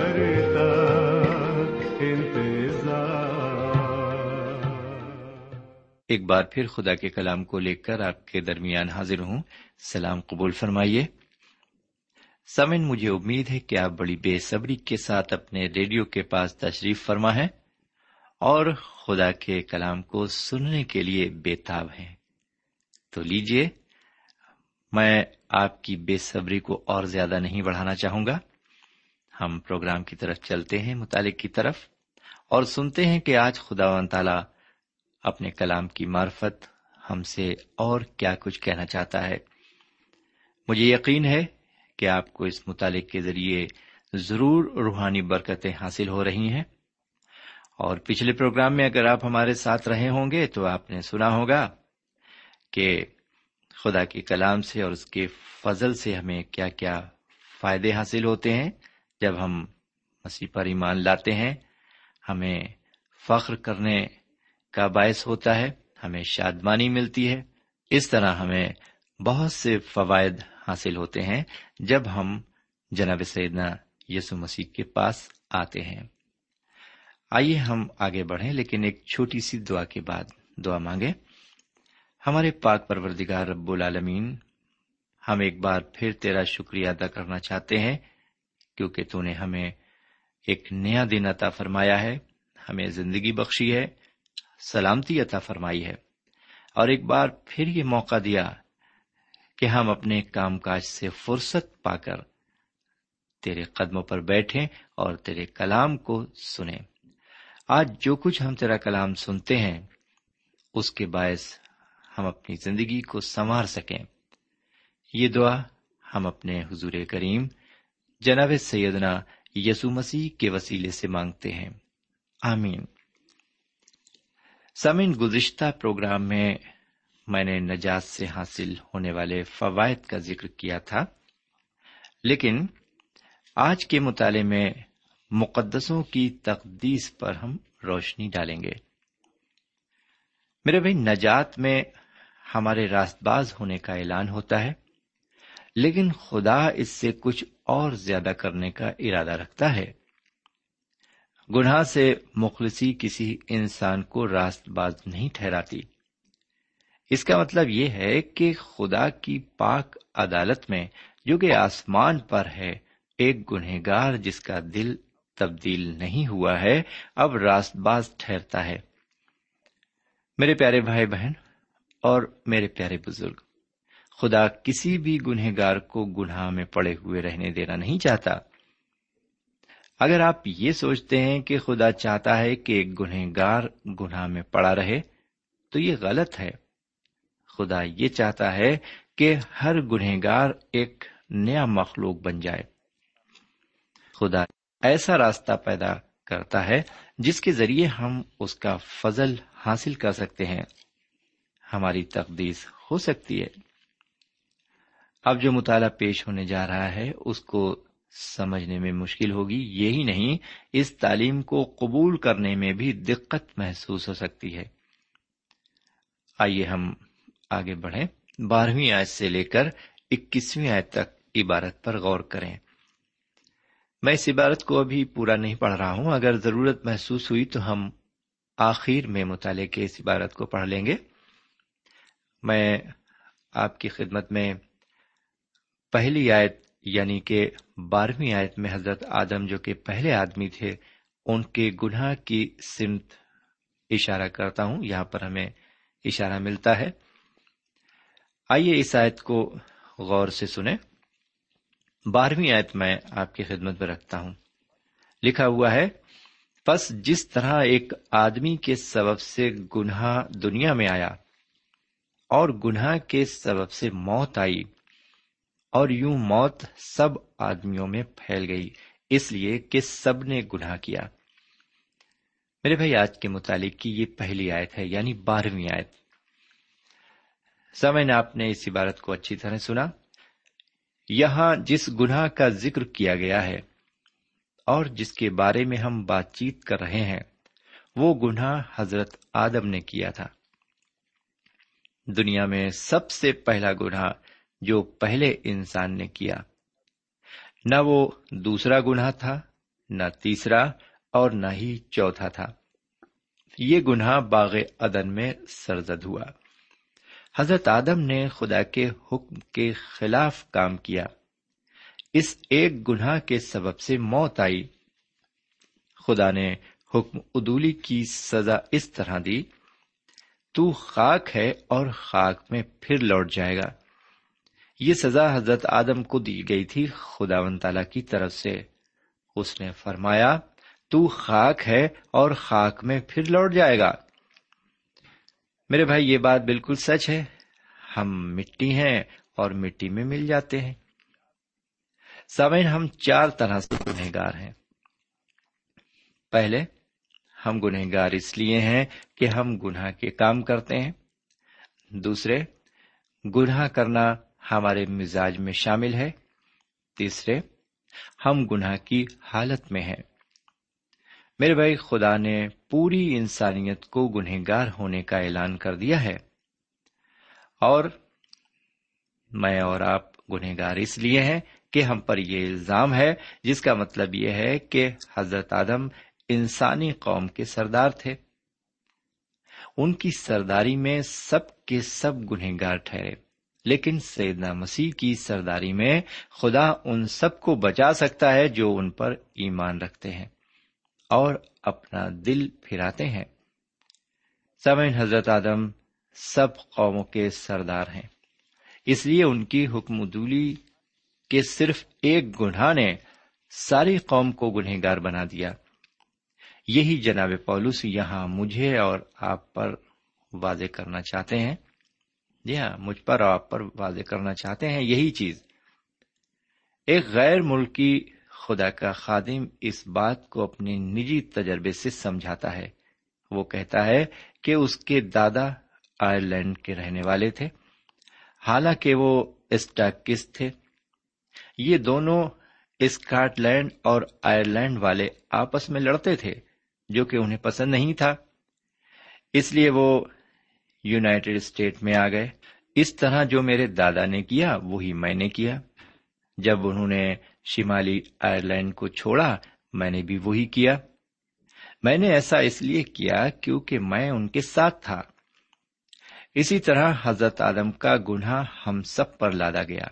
کرتا انتظار۔ ایک بار پھر خدا کے کلام کو لے کر آپ کے درمیان حاضر ہوں۔ سلام قبول فرمائیے۔ سمن مجھے امید ہے کہ آپ بڑی بے صبری کے ساتھ اپنے ریڈیو کے پاس تشریف فرما ہے اور خدا کے کلام کو سننے کے لیے بےتاب ہیں۔ تو لیجیے میں آپ کی بے صبری کو اور زیادہ نہیں بڑھانا چاہوں گا۔ ہم پروگرام کی طرف چلتے ہیں متعلق کی طرف اور سنتے ہیں کہ آج خدا و تعالی اپنے کلام کی معرفت ہم سے اور کیا کچھ کہنا چاہتا ہے۔ مجھے یقین ہے کہ آپ کو اس مطالعے کے ذریعے ضرور روحانی برکتیں حاصل ہو رہی ہیں۔ اور پچھلے پروگرام میں اگر آپ ہمارے ساتھ رہے ہوں گے تو آپ نے سنا ہوگا کہ خدا کے کلام سے اور اس کے فضل سے ہمیں کیا کیا فائدے حاصل ہوتے ہیں۔ جب ہم مسیح پر ایمان لاتے ہیں، ہمیں فخر کرنے کا باعث ہوتا ہے، ہمیں شادمانی ملتی ہے۔ اس طرح ہمیں بہت سے فوائد حاصل ہوتے ہیں جب ہم جناب سیدنا یسو مسیح کے پاس آتے ہیں۔ آئیے ہم آگے بڑھیں، لیکن ایک چھوٹی سی دعا کے بعد دعا مانگے ہمارے پاک پروردگار رب العالمین، ہم ایک بار پھر تیرا شکریہ ادا کرنا چاہتے ہیں۔ کیونکہ تو نے ہمیں ایک نیا دن عطا فرمایا ہے، ہمیں زندگی بخشی ہے، سلامتی عطا فرمائی ہے۔ اور ایک بار پھر یہ موقع دیا کہ ہم اپنے کام کاج سے فرصت پا کر تیرے قدموں پر بیٹھیں اور تیرے کلام کو سنیں۔ آج جو کچھ ہم تیرا کلام سنتے ہیں، اس کے باعث ہم اپنی زندگی کو سنوار سکیں۔ یہ دعا ہم اپنے حضور کریم جناب سیدنا یسو مسیح کے وسیلے سے مانگتے ہیں۔ آمین۔ سمن گزشتہ پروگرام میں میں نے نجات سے حاصل ہونے والے فوائد کا ذکر کیا تھا، لیکن آج کے مطالعے میں مقدسوں کی تقدیس پر ہم روشنی ڈالیں گے۔ میرے بھائی، نجات میں ہمارے راست باز ہونے کا اعلان ہوتا ہے۔ لیکن خدا اس سے کچھ اور زیادہ کرنے کا ارادہ رکھتا ہے۔ گناہ سے مخلصی کسی انسان کو راست باز نہیں ٹھہراتی۔ اس کا مطلب یہ ہے کہ خدا کی پاک عدالت میں جو کہ آسمان پر ہے، ایک گنہگار جس کا دل تبدیل نہیں ہوا ہے، اب راست باز ٹھہرتا ہے۔ میرے پیارے بھائی بہن اور میرے پیارے بزرگ خدا کسی بھی گنہگار کو گناہ میں پڑے ہوئے رہنے دینا نہیں چاہتا۔ اگر آپ یہ سوچتے ہیں کہ خدا چاہتا ہے کہ ایک گنہگار گناہ میں پڑا رہے، تو یہ غلط ہے۔ خدا یہ چاہتا ہے کہ ہر گنہگار ایک نیا مخلوق بن جائے۔ خدا ایسا راستہ پیدا کرتا ہے جس کے ذریعے ہم اس کا فضل حاصل کر سکتے ہیں۔ ہماری تقدیس ہو سکتی ہے۔ اب جو مطالعہ پیش ہونے جا رہا ہے، اس کو سمجھنے میں مشکل ہوگی۔ یہی نہیں، اس تعلیم کو قبول کرنے میں بھی دقت محسوس ہو سکتی ہے۔ آئیے ہم آگے بڑھیں۔ بارہویں آیت سے لے کر اکیسویں آیت تک عبارت پر غور کریں۔ میں اس عبارت کو ابھی پورا نہیں پڑھ رہا ہوں۔ اگر ضرورت محسوس ہوئی تو ہم آخر میں مطالعے کے اس عبارت کو پڑھ لیں گے۔ میں آپ کی خدمت میں پہلی آیت یعنی کہ بارہویں آیت میں حضرت آدم جو کہ پہلے آدمی تھے، ان کے گناہ کی سمت اشارہ کرتا ہوں، یہاں پر ہمیں اشارہ ملتا ہے۔ آئیے اس آیت کو غور سے سنیں۔ بارہویں آیت میں آپ کی خدمت میں رکھتا ہوں۔ لکھا ہوا ہے بس جس طرح ایک آدمی کے سبب سے گناہ دنیا میں آیا اور گناہ کے سبب سے موت آئی اور یوں موت سب آدمیوں میں پھیل گئی، اس لیے کہ سب نے گناہ کیا۔ میرے بھائی، آج کے متعلق کی یہ پہلی آیت ہے یعنی بارہویں آیت۔ سمے نے آپ نے اس عبارت کو اچھی طرح سنا۔ یہاں جس گناہ کا ذکر کیا گیا ہے اور جس کے بارے میں ہم بات چیت کر رہے ہیں، وہ گناہ حضرت آدم نے کیا تھا۔ دنیا میں سب سے پہلا گناہ جو پہلے انسان نے کیا۔ نہ وہ دوسرا گناہ تھا، نہ تیسرا اور نہ ہی چوتھا تھا۔ یہ گناہ باغ عدن میں سرزد ہوا۔ حضرت آدم نے خدا کے حکم کے خلاف کام کیا۔ اس ایک گناہ کے سبب سے موت آئی۔ خدا نے حکم ادولی کی سزا اس طرح دی، تو خاک ہے اور خاک میں پھر لوٹ جائے گا۔ یہ سزا حضرت آدم کو دی گئی تھی۔ خدا و تعالی کی طرف سے اس نے فرمایا، تو خاک ہے اور خاک میں پھر لوٹ جائے گا۔ میرے بھائی، یہ بات بالکل سچ ہے۔ ہم مٹی ہیں اور مٹی میں مل جاتے ہیں۔ سامعین، ہم چار طرح سے گنہگار ہیں۔ پہلے، ہم گنہگار اس لیے ہیں کہ ہم گناہ کے کام کرتے ہیں۔ دوسرے، گناہ کرنا ہمارے مزاج میں شامل ہے۔ تیسرے، ہم گناہ کی حالت میں ہیں۔ میرے بھائی، خدا نے پوری انسانیت کو گنہگار ہونے کا اعلان کر دیا ہے۔ اور میں اور آپ گنہگار اس لیے ہیں کہ ہم پر یہ الزام ہے، جس کا مطلب یہ ہے کہ حضرت آدم انسانی قوم کے سردار تھے۔ ان کی سرداری میں سب کے سب گنہگار ٹھہرے۔ لیکن سیدنا مسیح کی سرداری میں خدا ان سب کو بچا سکتا ہے جو ان پر ایمان رکھتے ہیں اور اپنا دل پھراتے ہیں۔ سمین حضرت آدم سب قوموں کے سردار ہیں۔ اس لیے ان کی حکم دولی کے صرف ایک گناہ نے ساری قوم کو گنہگار بنا دیا۔ یہی جناب پولس یہاں مجھے اور آپ پر واضح کرنا چاہتے ہیں۔ جی ہاں مجھ پر اور آپ پر واضح کرنا چاہتے ہیں، یہی چیز۔ ایک غیر ملکی خدا کا خادم اس بات کو اپنے نجی تجربے سے سمجھاتا ہے۔ وہ کہتا ہے کہ اس کے دادا آئرلینڈ کے رہنے والے تھے۔ حالانکہ وہ اسٹاکس تھے۔ یہ دونوں اسکاٹ لینڈ اور آئرلینڈ والے آپس میں لڑتے تھے، جو کہ انہیں پسند نہیں تھا۔ اس لیے وہ یونائٹڈ اسٹیٹ میں آ گئے۔ اس طرح جو میرے دادا نے کیا، وہی میں نے کیا۔ جب انہوں نے شمالی آئرلینڈ کو چھوڑا، میں نے بھی وہی کیا۔ میں نے ایسا اس لیے کیا کیونکہ میں ان کے ساتھ تھا۔ اسی طرح حضرت آدم کا گناہ ہم سب پر لادا گیا۔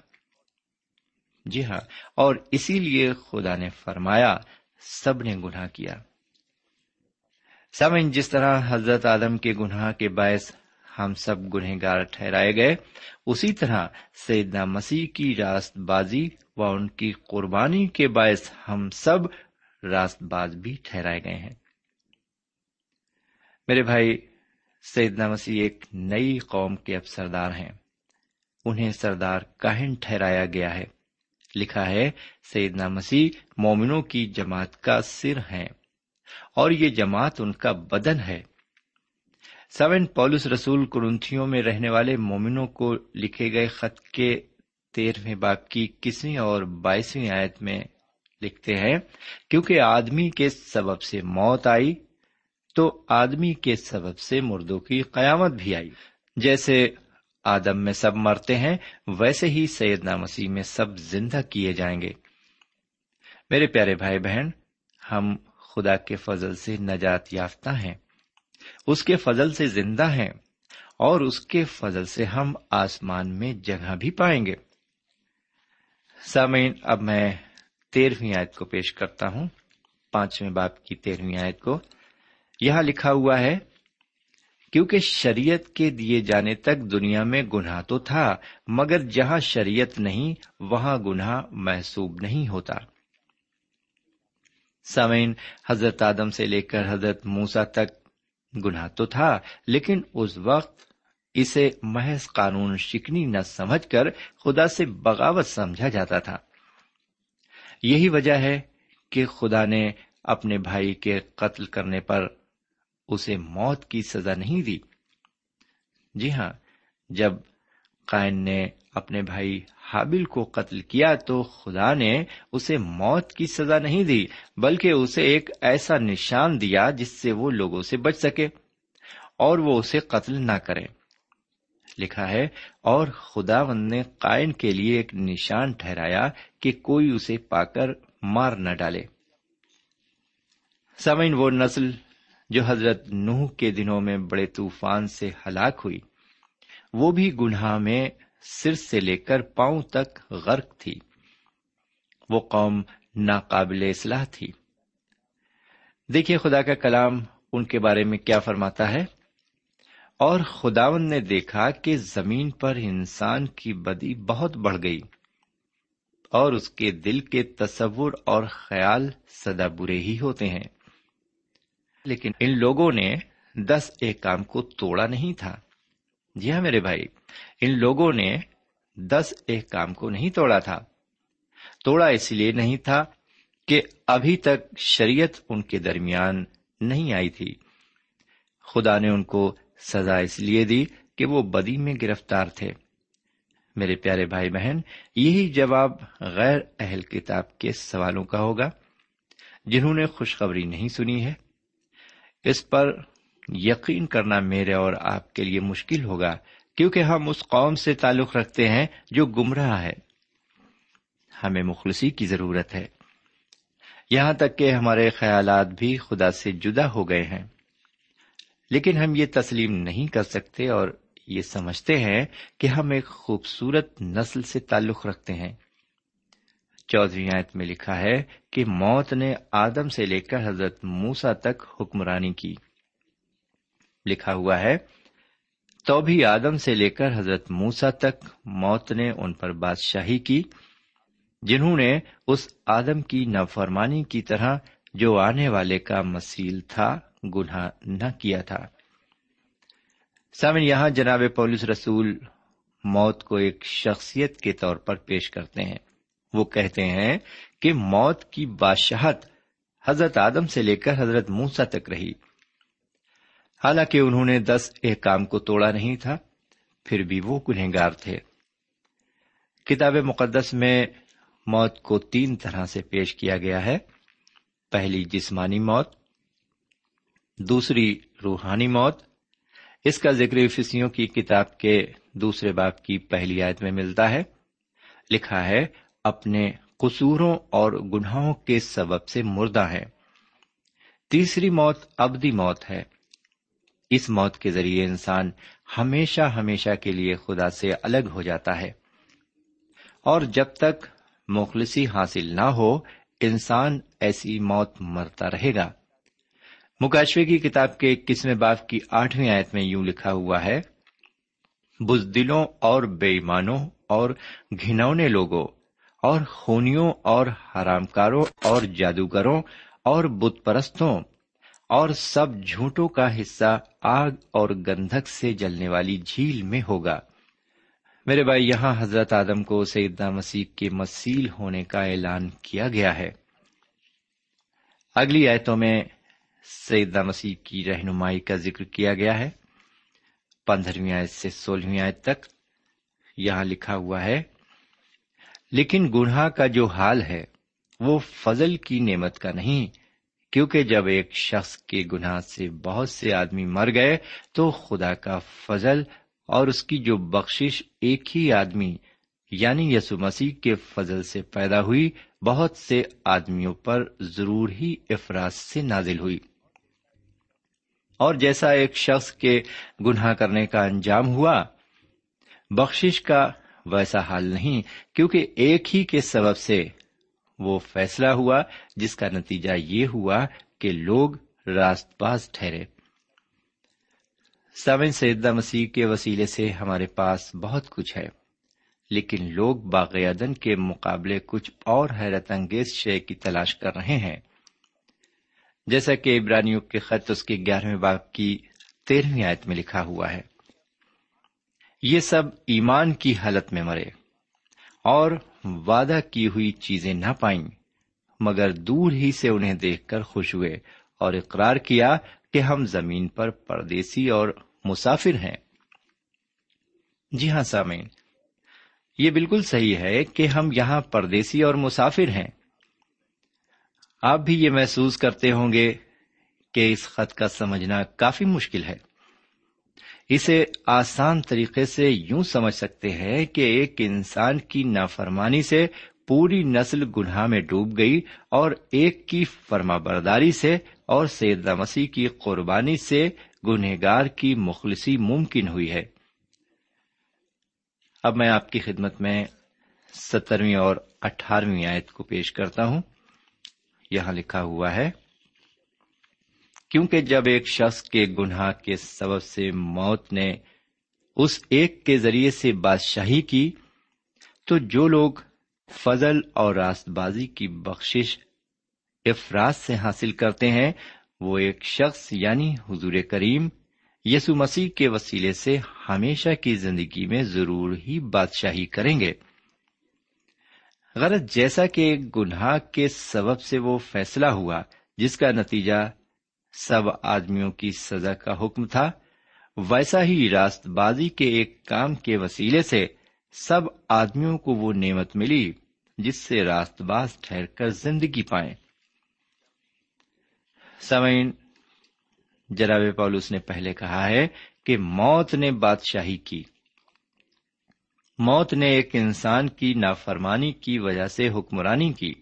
جی ہاں اور اسی لیے خدا نے فرمایا، سب نے گناہ کیا۔ سمن جس طرح حضرت آدم کے گناہ کے باعث ہم سب گنہگار ٹھہرائے گئے۔ اسی طرح سیدنا مسیح کی راست بازی و ان کی قربانی کے باعث ہم سب راست باز بھی ٹھہرائے گئے ہیں۔ میرے بھائی، سیدنا مسیح ایک نئی قوم کے اب سردار ہیں۔ انہیں سردار کاہن ٹھہرایا گیا ہے۔ لکھا ہے، سیدنا مسیح مومنوں کی جماعت کا سر ہے اور یہ جماعت ان کا بدن ہے۔ سیون پولس رسول کرنتھیوں میں رہنے والے مومنوں کو لکھے گئے خط کے تیرہویں باپ کی کسویں اور بائیسویں آیت میں لکھتے ہیں، کیونکہ آدمی کے سبب سے موت آئی، تو آدمی کے سبب سے مردوں کی قیامت بھی آئی۔ جیسے آدم میں سب مرتے ہیں، ویسے ہی سیدنا مسیح میں سب زندہ کیے جائیں گے۔ میرے پیارے بھائی بہن، ہم خدا کے فضل سے نجات یافتہ ہیں۔ اس کے فضل سے زندہ ہیں اور اس کے فضل سے ہم آسمان میں جگہ بھی پائیں گے۔ سامعین، اب میں تیرہویں آیت کو پیش کرتا ہوں، پانچویں باپ کی تیرہویں آیت کو۔ یہاں لکھا ہوا ہے، کیونکہ شریعت کے دیے جانے تک دنیا میں گناہ تو تھا، مگر جہاں شریعت نہیں، وہاں گناہ محسوب نہیں ہوتا۔ سامعین، حضرت آدم سے لے کر حضرت موسا تک گناہ تو تھا، لیکن اس وقت اسے محض قانون شکنی نہ سمجھ کر خدا سے بغاوت سمجھا جاتا تھا۔ یہی وجہ ہے کہ خدا نے اپنے بھائی کے قتل کرنے پر اسے موت کی سزا نہیں دی۔ جی ہاں جب قائن نے اپنے بھائی حابل کو قتل کیا تو خدا نے اسے موت کی سزا نہیں دی، بلکہ اسے ایک ایسا نشان دیا جس سے وہ لوگوں سے بچ سکے اور وہ اسے قتل نہ کرے۔ لکھا ہے، اور خدا نے قائن کے لیے ایک نشان ٹھہرایا کہ کوئی اسے پا کر مار نہ ڈالے۔ سمین وہ نسل جو حضرت نوح کے دنوں میں بڑے طوفان سے ہلاک ہوئی۔ وہ بھی گناہ میں سر سے لے کر پاؤں تک غرق تھی۔ وہ قوم ناقابل اصلاح تھی۔ دیکھیے خدا کا کلام ان کے بارے میں کیا فرماتا ہے۔ اور خداون نے دیکھا کہ زمین پر انسان کی بدی بہت بڑھ گئی۔ اور اس کے دل کے تصور اور خیال سدا برے ہی ہوتے ہیں۔ لیکن ان لوگوں نے دس ایک کام کو توڑا نہیں تھا۔ جی ہاں میرے بھائی، ان لوگوں نے دس ایک کام کو نہیں توڑا تھا۔ توڑا اس لیے نہیں تھا کہ ابھی تک شریعت ان کے درمیان نہیں آئی تھی۔ خدا نے ان کو سزا اس لیے دی کہ وہ بدی میں گرفتار تھے۔ میرے پیارے بھائی بہن، یہی جواب غیر اہل کتاب کے سوالوں کا ہوگا، جنہوں نے خوشخبری نہیں سنی ہے۔ اس پر یقین کرنا میرے اور آپ کے لیے مشکل ہوگا، کیونکہ ہم اس قوم سے تعلق رکھتے ہیں جو گمراہ ہے۔ ہمیں مخلصی کی ضرورت ہے۔ یہاں تک کہ ہمارے خیالات بھی خدا سے جدا ہو گئے ہیں۔ لیکن ہم یہ تسلیم نہیں کر سکتے اور یہ سمجھتے ہیں کہ ہم ایک خوبصورت نسل سے تعلق رکھتے ہیں۔ چودہویں آیت میں لکھا ہے کہ موت نے آدم سے لے کر حضرت موسا تک حکمرانی کی۔ لکھا ہوا ہے تو بھی آدم سے لے کر حضرت موسا تک موت نے ان پر بادشاہی کی، جنہوں نے اس آدم کی نافرمانی کی طرح جو آنے والے کا مسیل تھا، گناہ نہ کیا تھا۔ سامن یہاں جناب پولس رسول موت کو ایک شخصیت کے طور پر پیش کرتے ہیں۔ وہ کہتے ہیں کہ موت کی بادشاہت حضرت آدم سے لے کر حضرت موسا تک رہی۔ حالانکہ انہوں نے دس ایک کام کو توڑا نہیں تھا، پھر بھی وہ گنہگار تھے۔ کتاب مقدس میں موت کو تین طرح سے پیش کیا گیا ہے۔ پہلی جسمانی موت، دوسری روحانی موت۔ اس کا ذکر فسیوں کی کتاب کے دوسرے باپ کی پہلی آیت میں ملتا ہے۔ لکھا ہے، اپنے قصوروں اور گناہوں کے سبب سے مردہ ہے۔ تیسری موت، ابدی موت ہے۔ اس موت کے ذریعے انسان ہمیشہ ہمیشہ کے لیے خدا سے الگ ہو جاتا ہے۔ اور جب تک مخلصی حاصل نہ ہو، انسان ایسی موت مرتا رہے گا۔ مکاشوے کی کتاب کے اکیسویں باپ کی آٹھویں آیت میں یوں لکھا ہوا ہے، بزدلوں اور بے ایمانوں اور گھنونے لوگوں اور خونیوں اور حرام کاروں اور جادوگروں اور بت پرستوں اور سب جھوٹوں کا حصہ آگ اور گندھک سے جلنے والی جھیل میں ہوگا۔ میرے بھائی، یہاں حضرت آدم کو سیدہ مسیح کے مسیل ہونے کا اعلان کیا گیا ہے۔ اگلی آیتوں میں سیدہ مسیح کی رہنمائی کا ذکر کیا گیا ہے۔ پندرہویں آیت سے سولہویں آیت تک یہاں لکھا ہوا ہے، لیکن گناہ کا جو حال ہے، وہ فضل کی نعمت کا نہیں کیونکہ جب ایک شخص کے گناہ سے بہت سے آدمی مر گئے تو خدا کا فضل اور اس کی جو بخشش ایک ہی آدمی یعنی یسو مسیح کے فضل سے پیدا ہوئی، بہت سے آدمیوں پر ضرور ہی افراد سے نازل ہوئی۔ اور جیسا ایک شخص کے گناہ کرنے کا انجام ہوا، بخشش کا ویسا حال نہیں، کیونکہ ایک ہی کے سبب سے وہ فیصلہ ہوا، جس کا نتیجہ یہ ہوا کہ لوگ راست باز ٹھہرے۔ سمن سیدہ مسیح کے وسیلے سے ہمارے پاس بہت کچھ ہے، لیکن لوگ باغیدن کے مقابلے کچھ اور حیرت انگیز شے کی تلاش کر رہے ہیں۔ جیسا کہ ابرانیوں کے خط اس کے گیارہویں باغ کی تیرہویں آیت میں لکھا ہوا ہے، یہ سب ایمان کی حالت میں مرے اور وعدہ کی ہوئی چیزیں نہ پائیں، مگر دور ہی سے انہیں دیکھ کر خوش ہوئے اور اقرار کیا کہ ہم زمین پر پردیسی اور مسافر ہیں۔ جی ہاں سامعین، یہ بالکل صحیح ہے کہ ہم یہاں پردیسی اور مسافر ہیں۔ آپ بھی یہ محسوس کرتے ہوں گے کہ اس خط کا سمجھنا کافی مشکل ہے۔ اسے آسان طریقے سے یوں سمجھ سکتے ہیں کہ ایک انسان کی نافرمانی سے پوری نسل گناہ میں ڈوب گئی اور ایک کی فرما برداری سے اور سیدہ مسیح کی قربانی سے گنہگار کی مخلصی ممکن ہوئی ہے۔ اب میں آپ کی خدمت میں سترویں اور اٹھارہویں آیت کو پیش کرتا ہوں۔ یہاں لکھا ہوا ہے کیونکہ جب ایک شخص کے گناہ کے سبب سے موت نے اس ایک کے ذریعے سے بادشاہی کی، تو جو لوگ فضل اور راست بازی کی بخشش افراد سے حاصل کرتے ہیں، وہ ایک شخص یعنی حضور کریم یسو مسیح کے وسیلے سے ہمیشہ کی زندگی میں ضرور ہی بادشاہی کریں گے۔ غرض جیسا کہ گناہ کے سبب سے وہ فیصلہ ہوا، جس کا نتیجہ سب آدمیوں کی سزا کا حکم تھا۔ ویسا ہی راست بازی کے ایک کام کے وسیلے سے سب آدمیوں کو وہ نعمت ملی، جس سے راست باز ٹھہر کر زندگی پائیں۔ سمعین، جناب پولس نے پہلے کہا ہے کہ موت نے بادشاہی کی۔ موت نے ایک انسان کی نافرمانی کی وجہ سے حکمرانی کی۔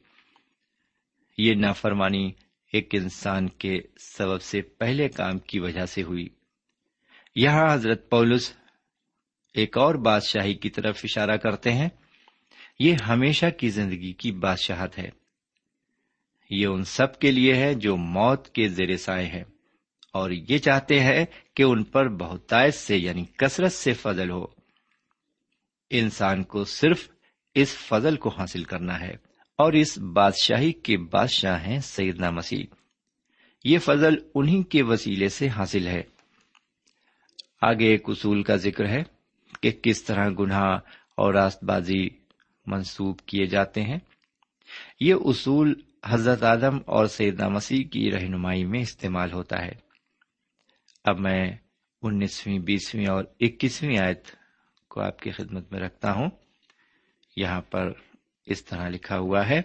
یہ نافرمانی ایک انسان کے سبب سے پہلے کام کی وجہ سے ہوئی۔ یہاں حضرت پولس ایک اور بادشاہی کی طرف اشارہ کرتے ہیں۔ یہ ہمیشہ کی زندگی کی بادشاہت ہے۔ یہ ان سب کے لیے ہے جو موت کے زیر سائے ہیں۔ اور یہ چاہتے ہیں کہ ان پر بہتائش سے یعنی کثرت سے فضل ہو۔ انسان کو صرف اس فضل کو حاصل کرنا ہے۔ اور اس بادشاہی کے بادشاہ ہیں سیدنا مسیح۔ یہ فضل انہی کے وسیلے سے حاصل ہے۔ آگے ایک اصول کا ذکر ہے کہ کس طرح گناہ اور راست بازی منسوب کیے جاتے ہیں۔ یہ اصول حضرت آدم اور سیدنا مسیح کی رہنمائی میں استعمال ہوتا ہے۔ اب میں انیسویں، بیسویں اور اکیسویں آیت کو آپ کی خدمت میں رکھتا ہوں۔ یہاں پر اس طرح لکھا ہوا ہے،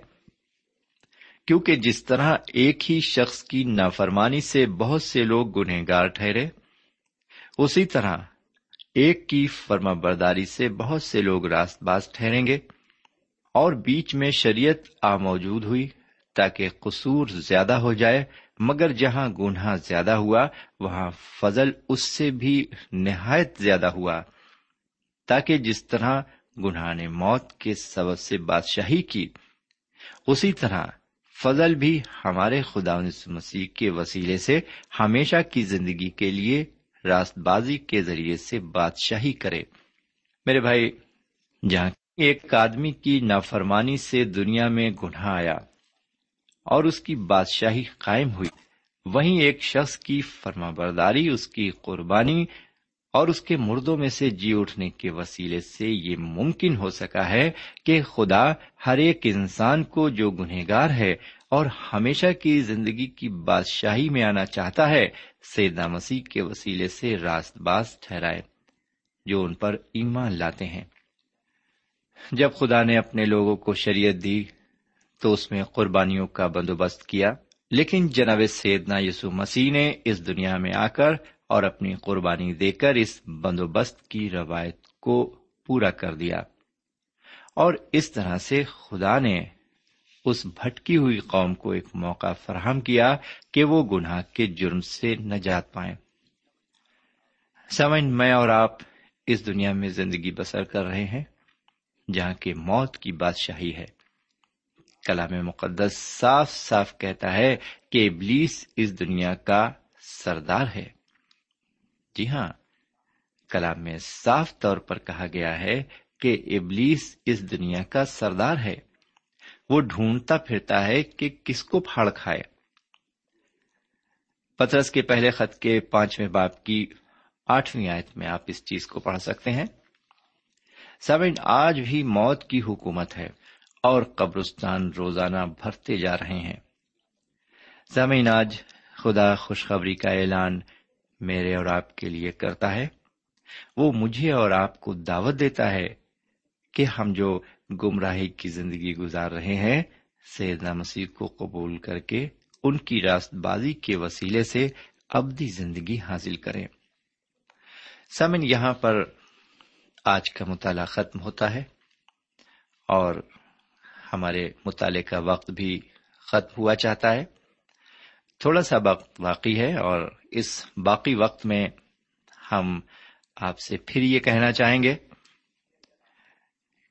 کیونکہ جس طرح ایک ہی شخص کی نافرمانی سے بہت سے لوگ گنہگار ٹھہرے، اسی طرح ایک کی فرما برداری سے بہت سے لوگ راست باز ٹھہریں گے اور بیچ میں شریعت آ موجود ہوئی تاکہ قصور زیادہ ہو جائے، مگر جہاں گناہ زیادہ ہوا، وہاں فضل اس سے بھی نہایت زیادہ ہوا، تاکہ جس طرح گناہ نے موت کے سبب سے بادشاہی کی۔ اسی طرح فضل بھی ہمارے خدا مسیح کے وسیلے سے ہمیشہ کی زندگی کے لیے راست بازی کے ذریعے سے بادشاہی کرے۔ میرے بھائی، جہاں ایک آدمی کی نافرمانی سے دنیا میں گناہ آیا اور اس کی بادشاہی قائم ہوئی، وہیں ایک شخص کی فرما برداری اس کی قربانی اور اس کے مردوں میں سے جی اٹھنے کے وسیلے سے یہ ممکن ہو سکا ہے کہ خدا ہر ایک انسان کو جو گنہگار ہے اور ہمیشہ کی زندگی کی بادشاہی میں آنا چاہتا ہے سیدہ مسیح کے وسیلے سے راست باز ٹھہرائے، جو ان پر ایمان لاتے ہیں۔ جب خدا نے اپنے لوگوں کو شریعت دی، تو اس میں قربانیوں کا بندوبست کیا۔ لیکن جناب سیدنا یسو مسیح نے اس دنیا میں آ کر اور اپنی قربانی دے کر اس بندوبست کی روایت کو پورا کر دیا۔ اور اس طرح سے خدا نے اس بھٹکی ہوئی قوم کو ایک موقع فراہم کیا کہ وہ گناہ کے جرم سے نجات پائیں۔ سمجھ میں اور آپ اس دنیا میں زندگی بسر کر رہے ہیں جہاں کے موت کی بادشاہی ہے۔ کلام مقدس صاف صاف کہتا ہے کہ ابلیس اس دنیا کا سردار ہے۔ جی ہاں کلام میں صاف طور پر کہا گیا ہے کہ ابلیس اس دنیا کا سردار ہے۔ وہ ڈھونڈتا پھرتا ہے کہ کس کو پھاڑ کھائے۔ پترس کے پہلے خط کے پانچویں باپ کی آٹھویں آیت میں آپ اس چیز کو پڑھ سکتے ہیں۔ سیون آج بھی موت کی حکومت ہے اور قبرستان روزانہ بھرتے جا رہے ہیں۔ زمین آج خدا خوشخبری کا اعلان میرے اور آپ کے لیے کرتا ہے، وہ مجھے اور آپ کو دعوت دیتا ہے کہ ہم جو گمراہی کی زندگی گزار رہے ہیں، سیدنا مسیح کو قبول کر کے ان کی راست بازی کے وسیلے سے ابدی زندگی حاصل کریں۔ سمن یہاں پر آج کا مطالعہ ختم ہوتا ہے اور ہمارے مطالعے کا وقت بھی ختم ہوا چاہتا ہے۔ تھوڑا سا وقت باقی ہے اور اس باقی وقت میں ہم آپ سے پھر یہ کہنا چاہیں گے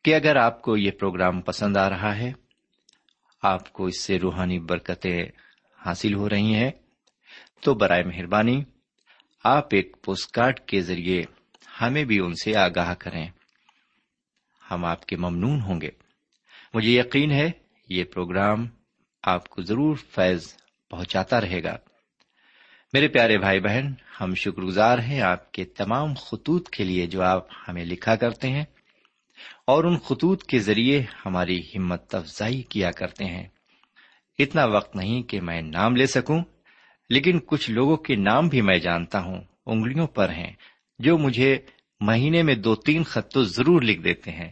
کہ اگر آپ کو یہ پروگرام پسند آ رہا ہے، آپ کو اس سے روحانی برکتیں حاصل ہو رہی ہیں، تو برائے مہربانی آپ ایک پوسٹ کارڈ کے ذریعے ہمیں بھی ان سے آگاہ کریں۔ ہم آپ کے ممنون ہوں گے۔ مجھے یقین ہے یہ پروگرام آپ کو ضرور فیض پہنچاتا رہے گا۔ میرے پیارے بھائی بہن، ہم شکر گزار ہیں آپ کے تمام خطوط کے لیے جو آپ ہمیں لکھا کرتے ہیں، اور ان خطوط کے ذریعے ہماری ہمت افزائی کیا کرتے ہیں۔ اتنا وقت نہیں کہ میں نام لے سکوں، لیکن کچھ لوگوں کے نام بھی میں جانتا ہوں، انگلیوں پر ہیں، جو مجھے مہینے میں دو تین خط تو ضرور لکھ دیتے ہیں،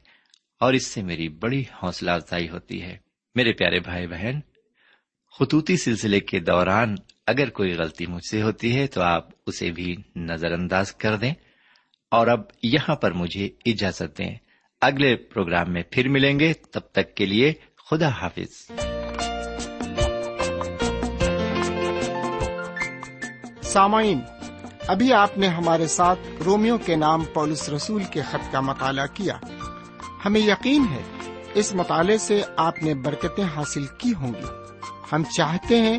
اور اس سے میری بڑی حوصلہ افزائی ہوتی ہے۔ میرے پیارے بھائی بہن، خطوطی سلسلے کے دوران اگر کوئی غلطی مجھ سے ہوتی ہے تو آپ اسے بھی نظر انداز کر دیں۔ اور اب یہاں پر مجھے اجازت دیں۔ اگلے پروگرام میں پھر ملیں گے۔ تب تک کے لیے خدا حافظ۔ سامعین، ابھی آپ نے ہمارے ساتھ رومیو کے نام پولس رسول کے خط کا مطالعہ کیا۔ ہمیں یقین ہے اس مطالعے سے آپ نے برکتیں حاصل کی ہوں گی۔ ہم چاہتے ہیں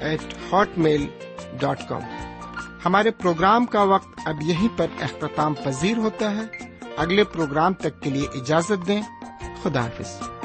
eight hotmail dot com ہمارے پروگرام کا وقت اب یہیں پر اختتام پذیر ہوتا ہے۔ اگلے پروگرام تک کے لیے اجازت دیں۔ خدا حافظ۔